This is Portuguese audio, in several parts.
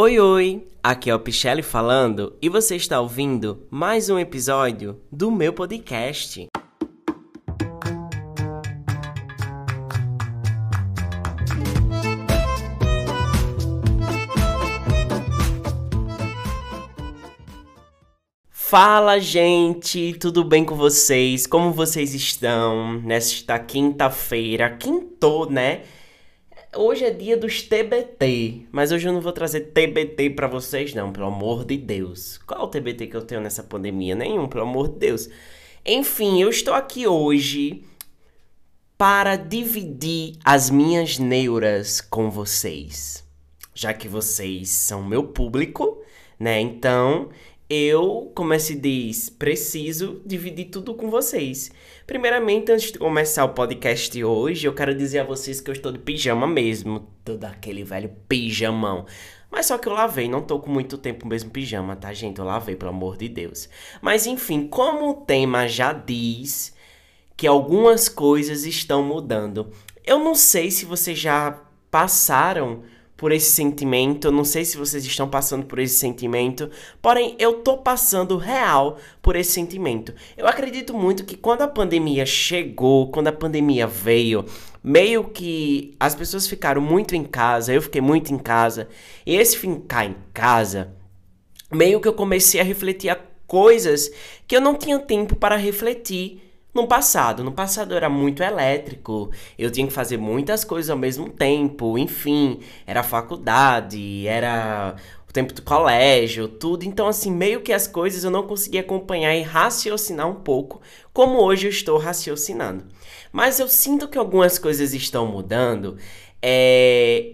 Oi, oi! Aqui é o Pichelli falando e você está ouvindo mais um episódio do meu podcast. Fala, gente! Tudo bem com vocês? Como vocês estão nesta quinta-feira? Quintou, né? Hoje é dia dos TBT, mas hoje eu não vou trazer TBT para vocês não, pelo amor de Deus. Qual é o TBT que eu tenho nessa pandemia? Nenhum, pelo amor de Deus. Enfim, eu estou aqui hoje para dividir as minhas neuras com vocês. Já que vocês são meu público, né? Então, eu, como se diz, preciso dividir tudo com vocês. Primeiramente, antes de começar o podcast hoje, eu quero dizer a vocês que eu estou de pijama mesmo. Todo aquele velho pijamão. Mas só que eu lavei, não tô com muito tempo o mesmo pijama, tá, gente? Eu lavei, pelo amor de Deus. Mas enfim, como o tema já diz que algumas coisas estão mudando. Eu não sei se vocês já passaram por esse sentimento. Não sei se vocês estão passando por esse sentimento, porém eu tô passando real por esse sentimento. Eu acredito muito que quando a pandemia chegou, quando a pandemia veio, meio que as pessoas ficaram muito em casa, eu fiquei muito em casa, e esse ficar em casa, meio que eu comecei a refletir a coisas que eu não tinha tempo para refletir no passado, no passado era muito elétrico, eu tinha que fazer muitas coisas ao mesmo tempo, enfim, era faculdade, era o tempo do colégio, tudo. Então, assim, meio que as coisas eu não conseguia acompanhar e raciocinar um pouco, como hoje eu estou raciocinando. Mas eu sinto que algumas coisas estão mudando. É,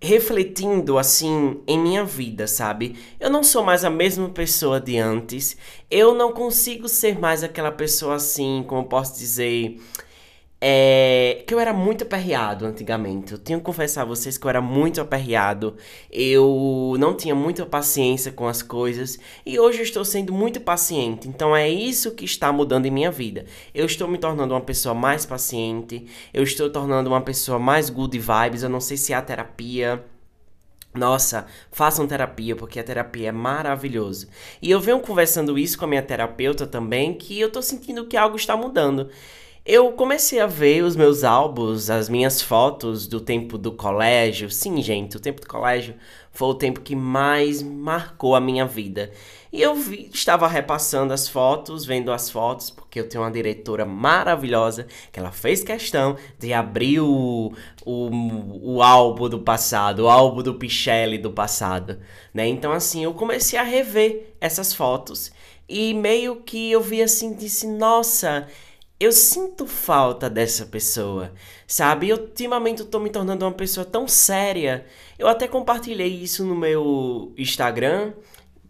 refletindo assim em minha vida, sabe? Eu não sou mais a mesma pessoa de antes. Eu não consigo ser mais aquela pessoa assim, como posso dizer, é, que eu era muito aperreado antigamente. Eu tenho que confessar a vocês que eu era muito aperreado. Eu não tinha muita paciência com as coisas. E hoje eu estou sendo muito paciente. Então é isso que está mudando em minha vida. Eu estou me tornando uma pessoa mais paciente. Eu estou tornando uma pessoa mais good vibes. Eu não sei se é a terapia. Nossa, façam terapia, porque a terapia é maravilhoso. E eu venho conversando isso com a minha terapeuta também, que eu tô sentindo que algo está mudando. Eu comecei a ver os meus álbuns, as minhas fotos do tempo do colégio. Sim, gente, o tempo do colégio foi o tempo que mais marcou a minha vida. E eu vi, estava repassando as fotos, vendo as fotos, porque eu tenho uma diretora maravilhosa que ela fez questão de abrir o, o, o álbum do passado, o álbum do Pichelli do passado, né? Então, assim, eu comecei a rever essas fotos e meio que eu vi assim, disse, nossa eu sinto falta dessa pessoa, sabe? Ultimamente eu tô me tornando uma pessoa tão séria. Eu até compartilhei isso no meu Instagram,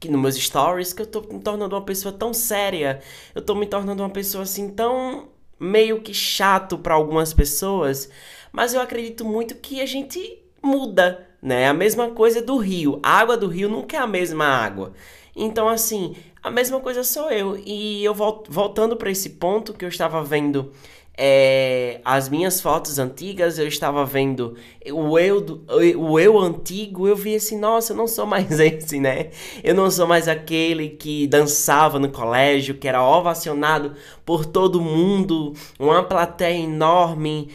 que nos meus stories, que eu tô me tornando uma pessoa tão séria. Eu tô me tornando uma pessoa assim tão meio que chato para algumas pessoas, mas eu acredito muito que a gente muda, né? A mesma coisa do rio. A água do rio nunca é a mesma água. Então, assim, a mesma coisa sou eu. E eu voltando para esse ponto que eu estava vendo é, as minhas fotos antigas, eu estava vendo o eu, do, o eu antigo, eu vi assim, nossa, eu não sou mais esse, né? Eu não sou mais aquele que dançava no colégio, que era ovacionado por todo mundo, uma plateia enorme,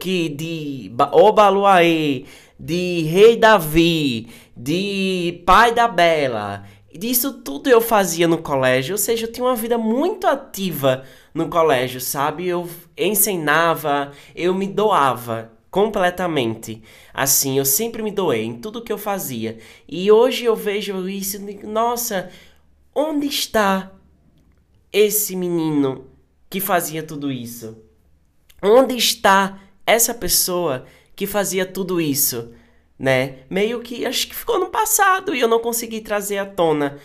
que de Obaluaê, de Rei Davi, de Pai da Bela, disso tudo eu fazia no colégio, ou seja, eu tinha uma vida muito ativa no colégio, sabe? Eu ensinava, eu me doava completamente. Assim, eu sempre me doei em tudo que eu fazia. E hoje eu vejo isso e digo, nossa, onde está esse menino que fazia tudo isso? Onde está essa pessoa que fazia tudo isso? Né? Meio que acho que ficou no passado e eu não consegui trazer à tona.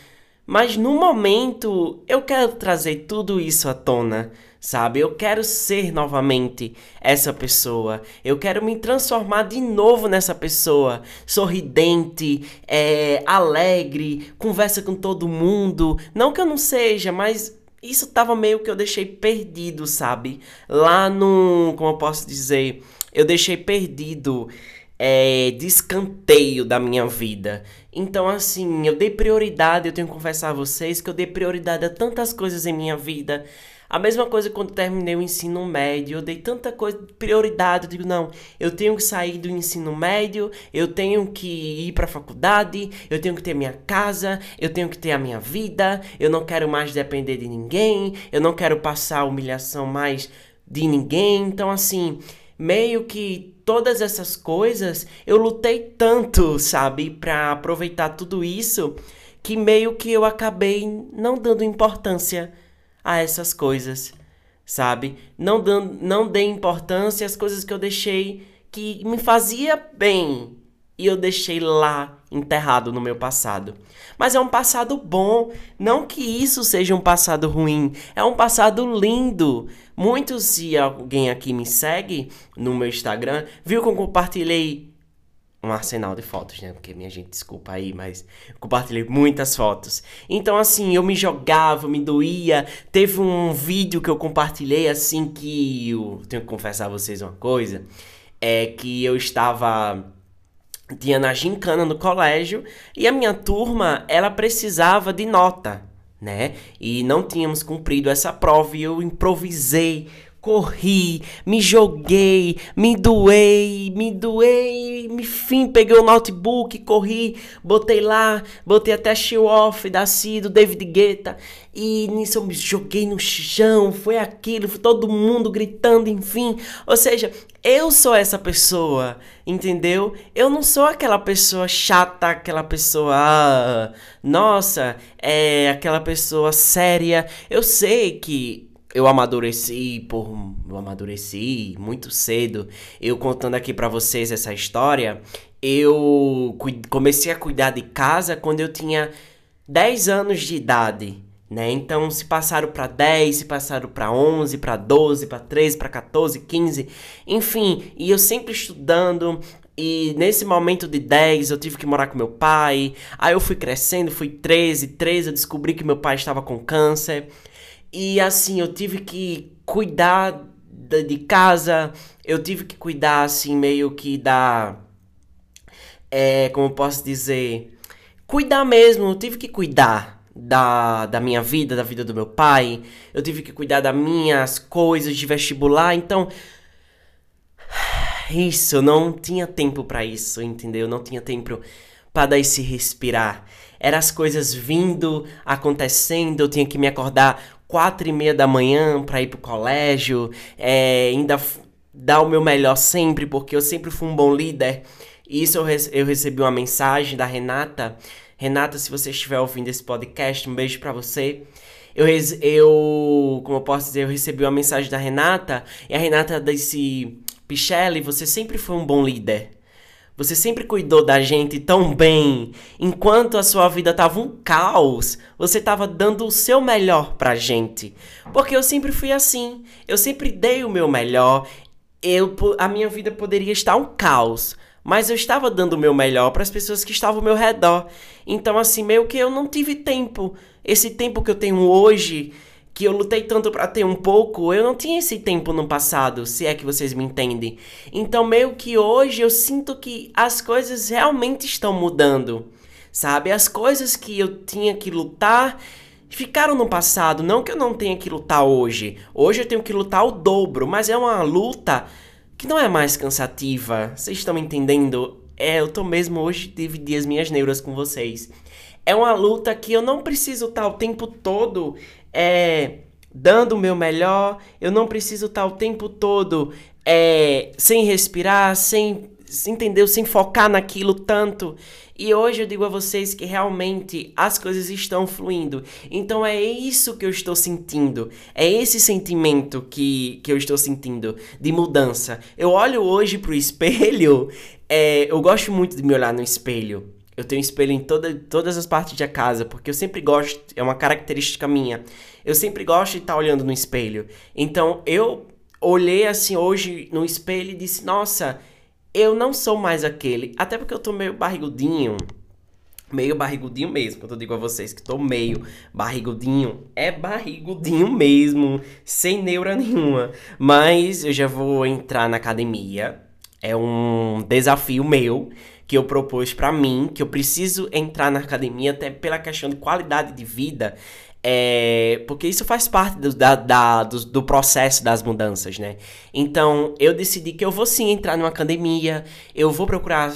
Mas no momento eu quero trazer tudo isso à tona, sabe? Eu quero ser novamente essa pessoa. Eu quero me transformar de novo nessa pessoa, sorridente, é, alegre, conversa com todo mundo. Não que eu não seja, mas isso tava meio que eu deixei perdido, sabe? Lá no, como eu posso dizer, eu deixei perdido é, de escanteio da minha vida. Então, assim, eu dei prioridade, eu tenho que confessar a vocês que eu dei prioridade a tantas coisas em minha vida. A mesma coisa quando terminei o ensino médio, eu dei tanta coisa, prioridade, eu digo, não, eu tenho que sair do ensino médio, eu tenho que ir para faculdade, eu tenho que ter minha casa, eu tenho que ter a minha vida, eu não quero mais depender de ninguém, eu não quero passar humilhação mais de ninguém. Então, assim, meio que todas essas coisas, eu lutei tanto, sabe, para aproveitar tudo isso, que meio que eu acabei não dando importância a essas coisas, sabe? Não dando, não dei importância às coisas que eu deixei que me fazia bem e eu deixei lá enterrado no meu passado. Mas é um passado bom, não que isso seja um passado ruim, é um passado lindo. Muitos, se alguém aqui me segue no meu Instagram, viu que eu compartilhei um arsenal de fotos, né? Porque minha gente, desculpa aí, mas compartilhei muitas fotos. Então, assim, eu me jogava, me doía. Teve um vídeo que eu compartilhei, assim, que eu tenho que confessar a vocês uma coisa: é que eu estava tinha na gincana no colégio e a minha turma, ela precisava de nota, né? E não tínhamos cumprido essa prova e eu improvisei corri, me joguei, me doei, me doei, enfim, peguei o notebook, corri, botei lá, botei até show off da Cid, do David Guetta, e nisso eu me joguei no chão, foi aquilo, foi todo mundo gritando, enfim. Ou seja, eu sou essa pessoa, entendeu? Eu não sou aquela pessoa chata, aquela pessoa, ah, nossa, é aquela pessoa séria. Eu sei que eu amadureci por eu amadureci muito cedo. Eu contando aqui para vocês essa história, eu comecei a cuidar de casa quando eu tinha 10 anos de idade, né? Então se passaram para 10, se passaram para 11, para 12, para 13, para 14, 15, enfim, e eu sempre estudando, e nesse momento de 10 eu tive que morar com meu pai. Aí eu fui crescendo, fui 13, 13 eu descobri que meu pai estava com câncer. E assim, eu tive que cuidar de casa, eu tive que cuidar, assim, meio que da. É, como posso dizer? Cuidar mesmo, eu tive que cuidar da, da minha vida, da vida do meu pai, eu tive que cuidar das minhas coisas de vestibular, então. Isso, eu não tinha tempo para isso, entendeu? Eu não tinha tempo para dar esse respirar. Eram as coisas vindo, acontecendo, eu tinha que me acordar quatro e meia da manhã para ir pro colégio, é, ainda dar o meu melhor sempre, porque eu sempre fui um bom líder. E isso eu, eu recebi uma mensagem da Renata. Renata, se você estiver ouvindo esse podcast, um beijo para você. Eu, eu, como eu posso dizer, eu recebi uma mensagem da Renata e a Renata disse: Pichelle, você sempre foi um bom líder. Você sempre cuidou da gente tão bem. Enquanto a sua vida tava um caos, você tava dando o seu melhor pra gente. Porque eu sempre fui assim. Eu sempre dei o meu melhor. Eu, a minha vida poderia estar um caos, mas eu estava dando o meu melhor para as pessoas que estavam ao meu redor. Então, assim, meio que eu não tive tempo. Esse tempo que eu tenho hoje que eu lutei tanto para ter um pouco, eu não tinha esse tempo no passado, se é que vocês me entendem. Então, meio que hoje eu sinto que as coisas realmente estão mudando, sabe? As coisas que eu tinha que lutar ficaram no passado, não que eu não tenha que lutar hoje. Hoje eu tenho que lutar o dobro, mas é uma luta que não é mais cansativa. Vocês estão me entendendo? É, eu tô mesmo hoje dividir as minhas neuras com vocês. É uma luta que eu não preciso estar o tempo todo é, dando o meu melhor, eu não preciso estar o tempo todo é, sem respirar, sem, entendeu? Sem focar naquilo tanto. E hoje eu digo a vocês que realmente as coisas estão fluindo. Então é isso que eu estou sentindo. É esse sentimento que, que eu estou sentindo de mudança. Eu olho hoje pro espelho, é, eu gosto muito de me olhar no espelho. Eu tenho espelho em toda, todas as partes da casa, porque eu sempre gosto, é uma característica minha. Eu sempre gosto de estar olhando no espelho. Então eu olhei assim hoje no espelho e disse: Nossa, eu não sou mais aquele. Até porque eu tô meio barrigudinho. Meio barrigudinho mesmo, quando eu digo a vocês que tô meio barrigudinho, é barrigudinho mesmo, sem neura nenhuma. Mas eu já vou entrar na academia É um desafio meu que eu propus para mim, que eu preciso entrar na academia até pela questão de qualidade de vida. É, porque isso faz parte do, da, da, do, do, processo das mudanças, né? Então, eu decidi que eu vou sim entrar numa academia, eu vou procurar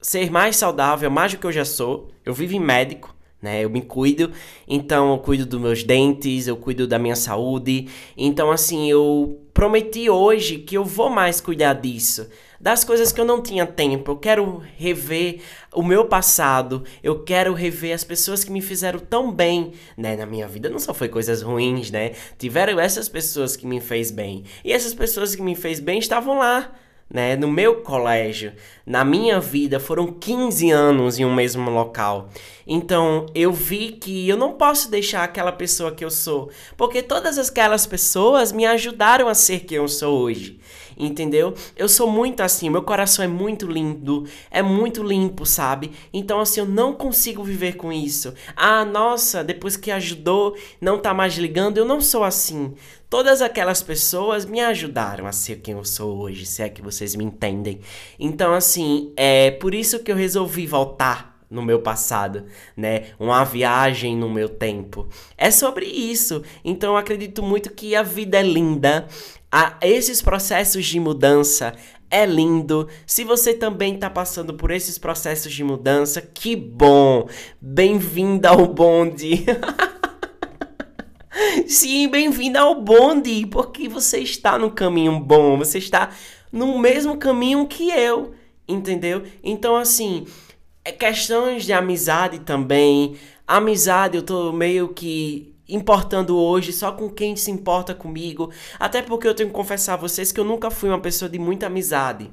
ser mais saudável, mais do que eu já sou. Eu vivo em médico, né? Eu me cuido, então eu cuido dos meus dentes, eu cuido da minha saúde. Então, assim, eu prometi hoje que eu vou mais cuidar disso das coisas que eu não tinha tempo. Eu quero rever o meu passado, eu quero rever as pessoas que me fizeram tão bem, né, na minha vida. Não só foi coisas ruins, né? Tiveram essas pessoas que me fez bem. E essas pessoas que me fez bem estavam lá né, no meu colégio, na minha vida, foram 15 anos em um mesmo local. Então, eu vi que eu não posso deixar aquela pessoa que eu sou, porque todas aquelas pessoas me ajudaram a ser quem eu sou hoje. Entendeu? Eu sou muito assim, meu coração é muito lindo, é muito limpo, sabe? Então, assim, eu não consigo viver com isso. Ah, nossa, depois que ajudou, não tá mais ligando, eu não sou assim. Todas aquelas pessoas me ajudaram a ser quem eu sou hoje, se é que vocês me entendem. Então, assim, é por isso que eu resolvi voltar no meu passado, né? Uma viagem no meu tempo. É sobre isso. Então, eu acredito muito que a vida é linda. A, esses processos de mudança é lindo. Se você também está passando por esses processos de mudança, que bom! Bem-vinda ao bonde! Sim, bem-vindo ao bonde, porque você está no caminho bom, você está no mesmo caminho que eu, entendeu? Então, assim, é questões de amizade também. Amizade, eu tô meio que importando hoje só com quem se importa comigo. Até porque eu tenho que confessar a vocês que eu nunca fui uma pessoa de muita amizade.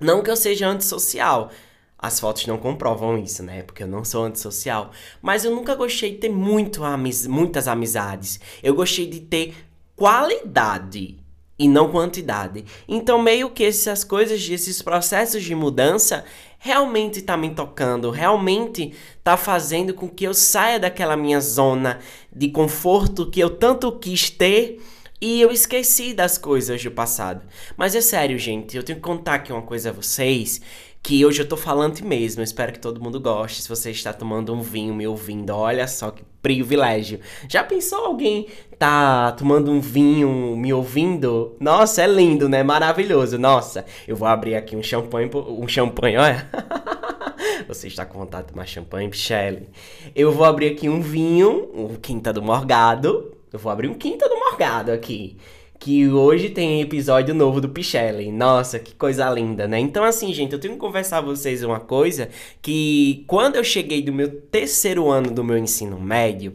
Não que eu seja antissocial. As fotos não comprovam isso, né? Porque eu não sou antissocial. Mas eu nunca gostei de ter muito amiz muitas amizades. Eu gostei de ter qualidade e não quantidade. Então, meio que essas coisas, esses processos de mudança, realmente tá me tocando, realmente tá fazendo com que eu saia daquela minha zona de conforto que eu tanto quis ter e eu esqueci das coisas do passado. Mas é sério, gente, eu tenho que contar aqui uma coisa a vocês que hoje eu tô falante mesmo. espero que todo mundo goste. Se você está tomando um vinho me ouvindo, olha só que privilégio. Já pensou alguém tá tomando um vinho me ouvindo? Nossa, é lindo, né? Maravilhoso. Nossa, eu vou abrir aqui um champanhe, um champanhe, olha. Você está com vontade de tomar champanhe, Michelle? Eu vou abrir aqui um vinho, um Quinta do Morgado. Eu vou abrir um Quinta do Morgado aqui que hoje tem episódio novo do Pichelli. Nossa, que coisa linda, né? Então, assim, gente, eu tenho que conversar a vocês uma coisa: que quando eu cheguei do meu terceiro ano do meu ensino médio,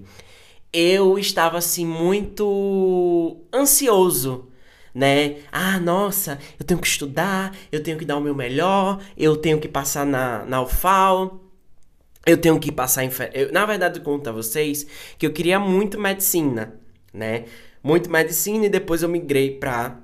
eu estava assim muito ansioso. Né? Ah, nossa, eu tenho que estudar, eu tenho que dar o meu melhor, eu tenho que passar na, na eu tenho que passar em. Eu, na verdade, eu conto a vocês que eu queria muito medicina, né? Muito medicina e depois eu migrei para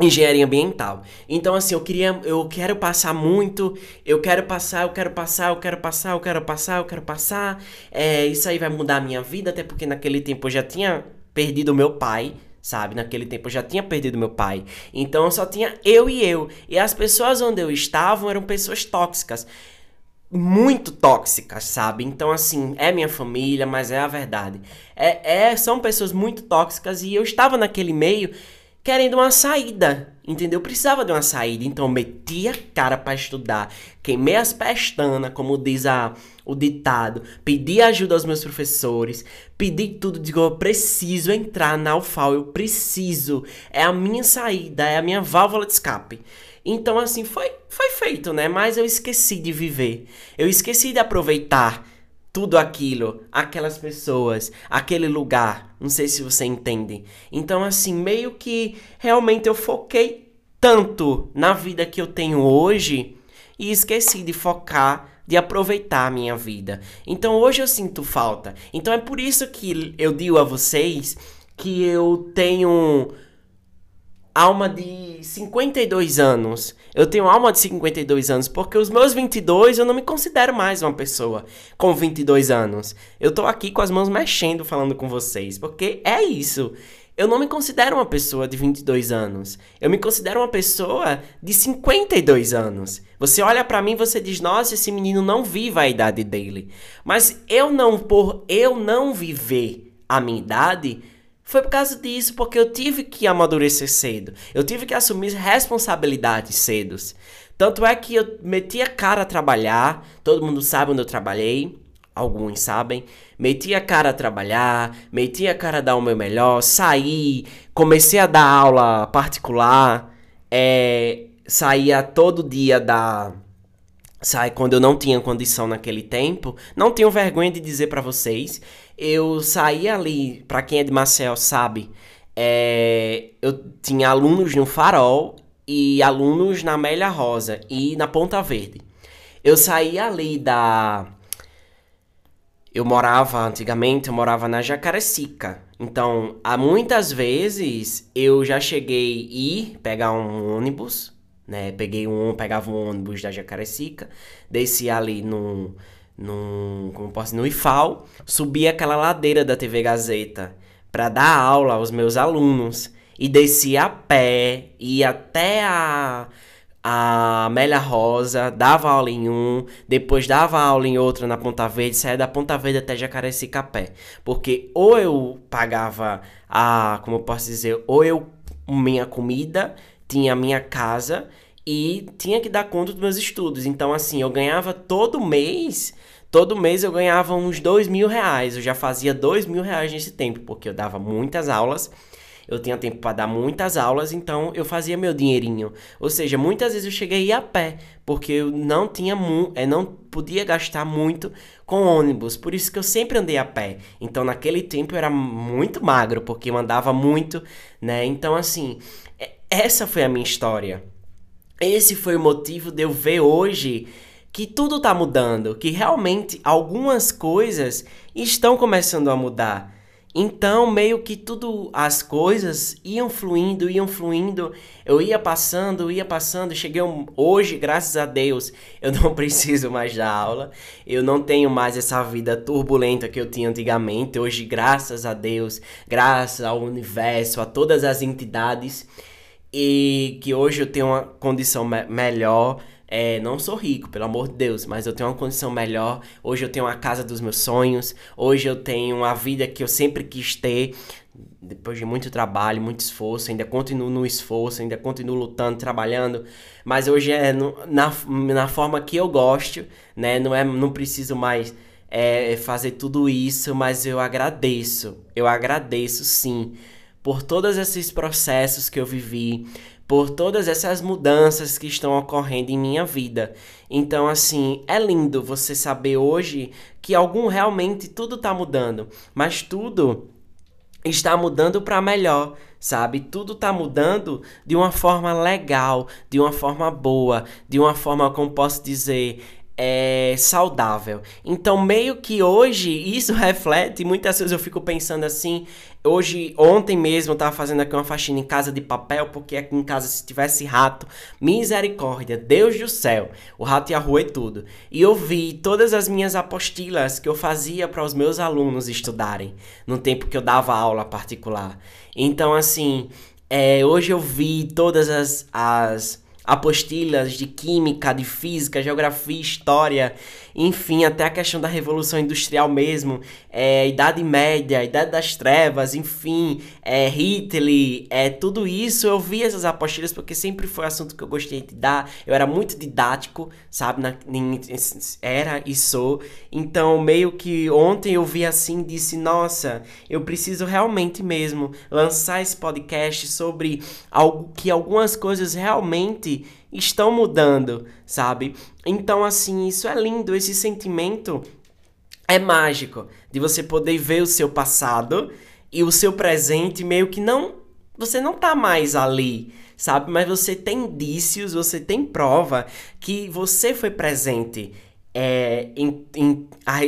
engenharia ambiental. Então assim, eu queria, eu quero passar muito, eu quero passar, eu quero passar, eu quero passar, eu quero passar, eu quero passar. É, isso aí vai mudar a minha vida, até porque naquele tempo eu já tinha perdido meu pai, sabe? Naquele tempo eu já tinha perdido meu pai. Então só tinha eu e eu. E as pessoas onde eu estava eram pessoas tóxicas muito tóxicas, sabe? Então, assim, é minha família, mas é a verdade. É, é, são pessoas muito tóxicas e eu estava naquele meio querendo uma saída, entendeu? Eu precisava de uma saída, então meti a cara para estudar, queimei as pestanas, como diz a, o ditado, pedi ajuda aos meus professores, pedi tudo, digo, eu preciso entrar na UFAL, eu preciso, é a minha saída, é a minha válvula de escape. Então, assim, foi, foi feito, né? Mas eu esqueci de viver. Eu esqueci de aproveitar tudo aquilo, aquelas pessoas, aquele lugar. Não sei se você entende. Então, assim, meio que realmente eu foquei tanto na vida que eu tenho hoje e esqueci de focar de aproveitar a minha vida. Então hoje eu sinto falta. Então é por isso que eu digo a vocês que eu tenho alma de 52 anos. Eu tenho alma de 52 anos porque os meus 22 eu não me considero mais uma pessoa com 22 anos. Eu tô aqui com as mãos mexendo falando com vocês, porque é isso. eu não me considero uma pessoa de 22 anos. Eu me considero uma pessoa de 52 anos. Você olha para mim você diz: "Nossa, esse menino não vive a idade dele". Mas eu não por eu não viver a minha idade, foi por causa disso, porque eu tive que amadurecer cedo. Eu tive que assumir responsabilidades cedo. Tanto é que eu meti a cara a trabalhar, todo mundo sabe onde eu trabalhei, alguns sabem. Meti a cara a trabalhar, meti a cara a dar o meu melhor, saí, comecei a dar aula particular, é, saía todo dia da sai quando eu não tinha condição naquele tempo. Não tenho vergonha de dizer para vocês, eu saí ali, para quem é de Marcel sabe, é, eu tinha alunos no Farol e alunos na Amélia Rosa e na Ponta Verde. Eu saí ali da eu morava antigamente, eu morava na Jacarecica. Então, há muitas vezes eu já cheguei ir pegar um ônibus, né? Peguei um, pegava um ônibus da Jacarecica, descia ali no no, como posso, no IFAL, subia aquela ladeira da TV Gazeta para dar aula aos meus alunos e descia a pé, ia até a a Amélia Rosa, dava aula em um, depois dava aula em outra na Ponta Verde, saía da Ponta Verde até Jacarecica a pé. Porque ou eu pagava a, como eu posso dizer, ou eu minha comida, tinha minha casa e tinha que dar conta dos meus estudos. Então, assim, eu ganhava todo mês todo mês eu ganhava uns dois mil reais. Eu já fazia dois mil reais nesse tempo, porque eu dava muitas aulas. Eu tinha tempo para dar muitas aulas, então eu fazia meu dinheirinho. Ou seja, muitas vezes eu cheguei a a pé, porque eu não tinha é, não podia gastar muito com ônibus. Por isso que eu sempre andei a pé. Então naquele tempo eu era muito magro, porque eu andava muito, né? Então assim, essa foi a minha história. Esse foi o motivo de eu ver hoje que tudo está mudando, que realmente algumas coisas estão começando a mudar. Então, meio que tudo, as coisas iam fluindo, iam fluindo. Eu ia passando, ia passando. Cheguei hoje, graças a Deus, eu não preciso mais dar aula. Eu não tenho mais essa vida turbulenta que eu tinha antigamente. Hoje, graças a Deus, graças ao universo, a todas as entidades, e que hoje eu tenho uma condição me melhor é, não sou rico, pelo amor de Deus, mas eu tenho uma condição melhor. Hoje eu tenho a casa dos meus sonhos. Hoje eu tenho a vida que eu sempre quis ter. Depois de muito trabalho, muito esforço, ainda continuo no esforço, ainda continuo lutando, trabalhando, mas hoje é no, na, na forma que eu gosto, né? Não, é, não preciso mais é, fazer tudo isso, mas eu agradeço, eu agradeço sim por todos esses processos que eu vivi, por todas essas mudanças que estão ocorrendo em minha vida. Então, assim, é lindo você saber hoje que algum realmente tudo está mudando, mas tudo está mudando para melhor, sabe? Tudo está mudando de uma forma legal, de uma forma boa, de uma forma, como posso dizer, é, saudável. Então, meio que hoje isso reflete, muitas vezes eu fico pensando assim. Hoje, ontem mesmo, eu tava fazendo aqui uma faxina em casa de papel, porque aqui em casa, se tivesse rato, misericórdia, Deus do céu, o rato ia roer tudo. E eu vi todas as minhas apostilas que eu fazia para os meus alunos estudarem, no tempo que eu dava aula particular. Então, assim, é, hoje eu vi todas as, as apostilas de química, de física, geografia, história, enfim, até a questão da Revolução Industrial mesmo, é, Idade Média, Idade das Trevas, enfim, é, Hitler, é, tudo isso eu vi essas apostilas porque sempre foi assunto que eu gostei de dar, eu era muito didático, sabe, na, era e sou, então meio que ontem eu vi assim e disse, nossa, eu preciso realmente mesmo lançar esse podcast sobre algo que algumas coisas realmente estão mudando, sabe? Então, assim, isso é lindo, esse sentimento é mágico de você poder ver o seu passado e o seu presente meio que não. Você não tá mais ali, sabe? Mas você tem indícios, você tem prova que você foi presente é, em, em a,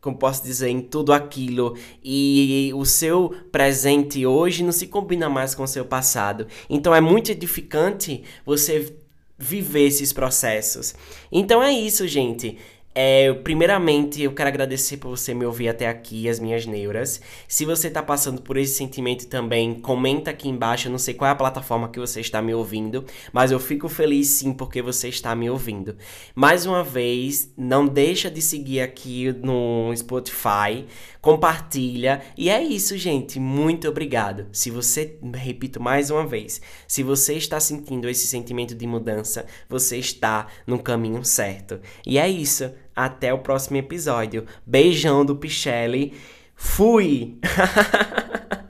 como posso dizer, em tudo aquilo. E o seu presente hoje não se combina mais com o seu passado. Então é muito edificante você viver esses processos. Então é isso, gente. É, primeiramente, eu quero agradecer por você me ouvir até aqui, as minhas neuras. Se você tá passando por esse sentimento também, comenta aqui embaixo. Eu não sei qual é a plataforma que você está me ouvindo, mas eu fico feliz sim porque você está me ouvindo. Mais uma vez, não deixa de seguir aqui no Spotify, compartilha. E é isso, gente. Muito obrigado. Se você, repito mais uma vez, se você está sentindo esse sentimento de mudança, você está no caminho certo. E é isso. Até o próximo episódio. Beijão do Pichelli. Fui!